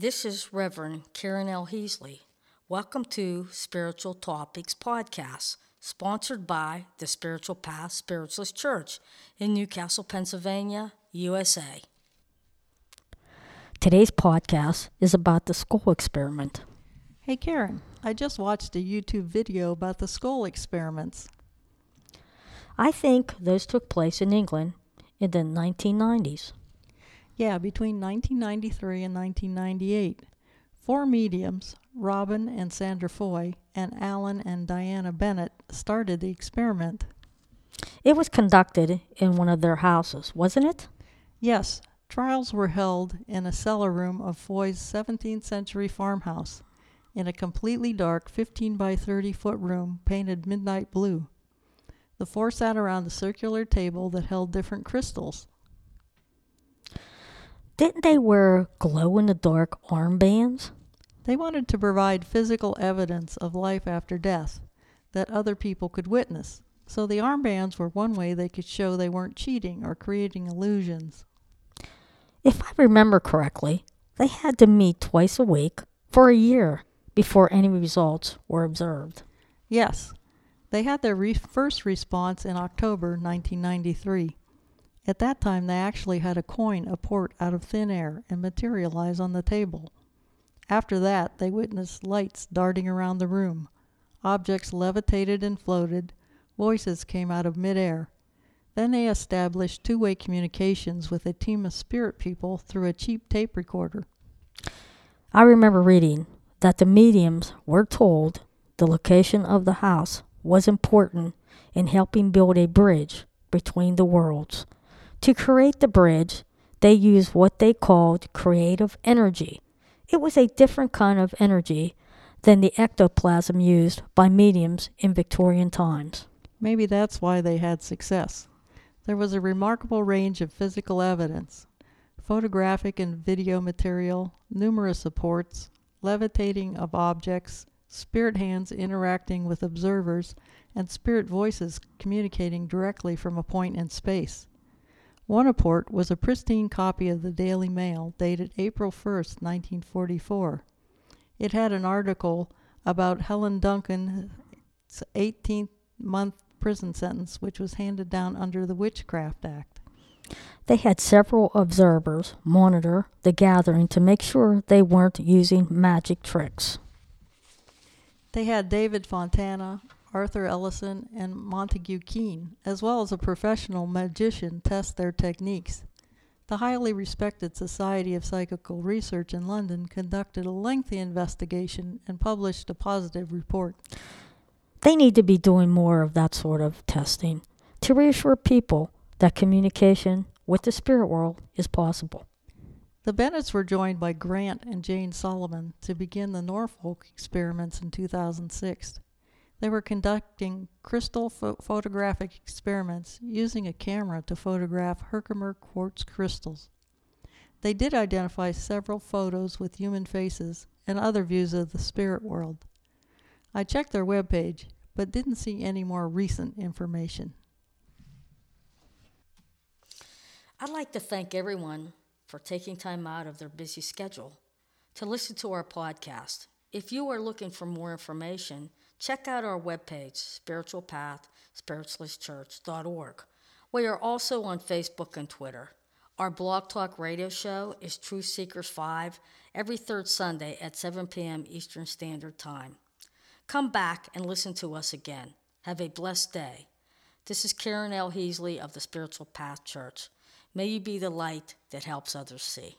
This is Reverend Karen L. Heasley. Welcome to Spiritual Topics Podcast, sponsored by the Spiritual Path Spiritualist Church in Newcastle, Pennsylvania, USA. Today's podcast is about the Scole experiment. Hey Karen, I just watched a YouTube video about the Scole experiments. I think those took place in England in the 1990s. Yeah, between 1993 and 1998. Four mediums, Robin and Sandra Foy, and Alan and Diana Bennett, started the experiment. It was conducted in one of their houses, wasn't it? Yes, trials were held in a cellar room of Foy's 17th century farmhouse, in a completely dark 15 by 30 foot room painted midnight blue. The four sat around a circular table that held different crystals. Didn't they wear glow in the dark armbands? They wanted to provide physical evidence of life after death that other people could witness, so the armbands were one way they could show they weren't cheating or creating illusions. If I remember correctly, they had to meet twice a week for a year before any results were observed. Yes, they had their re- first response in October 1993. At that time, they actually had a coin apport out of thin air and materialize on the table. After that, they witnessed lights darting around the room. Objects levitated and floated. Voices came out of midair. Then they established two way communications with a team of spirit people through a cheap tape recorder. I remember reading that the mediums were told the location of the house was important in helping build a bridge between the worlds. To create the bridge, they used what they called creative energy. It was a different kind of energy than the ectoplasm used by mediums in Victorian times. Maybe that's why they had success. There was a remarkable range of physical evidence photographic and video material, numerous apports, levitating of objects, spirit hands interacting with observers, and spirit voices communicating directly from a point in space. One apport was a pristine copy of the Daily Mail dated April 1, 1944. It had an article about Helen Duncan's 18 month prison sentence, which was handed down under the Witchcraft Act. They had several observers monitor the gathering to make sure they weren't using magic tricks. They had David Fontana, Arthur Ellison, and Montague Keen, as well as a professional magician, test their techniques. The highly respected Society of Psychical Research in London conducted a lengthy investigation and published a positive report. They need to be doing more of that sort of testing to reassure people that communication with the spirit world is possible. The Bennetts were joined by Grant and Jane Solomon to begin the Norfolk experiments in 2006. They were conducting crystal pho- photographic experiments using a camera to photograph Herkimer quartz crystals. They did identify several photos with human faces and other views of the spirit world. I checked their webpage, but didn't see any more recent information. I'd like to thank everyone for taking time out of their busy schedule to listen to our podcast. If you are looking for more information, check out our webpage, spiritualpathspiritualistchurch.org. We are also on Facebook and Twitter. Our Blog Talk radio show is True Seekers 5 every third Sunday at 7 p.m. Eastern Standard Time. Come back and listen to us again. Have a blessed day. This is Karen L. Heasley of the Spiritual Path Church. May you be the light that helps others see.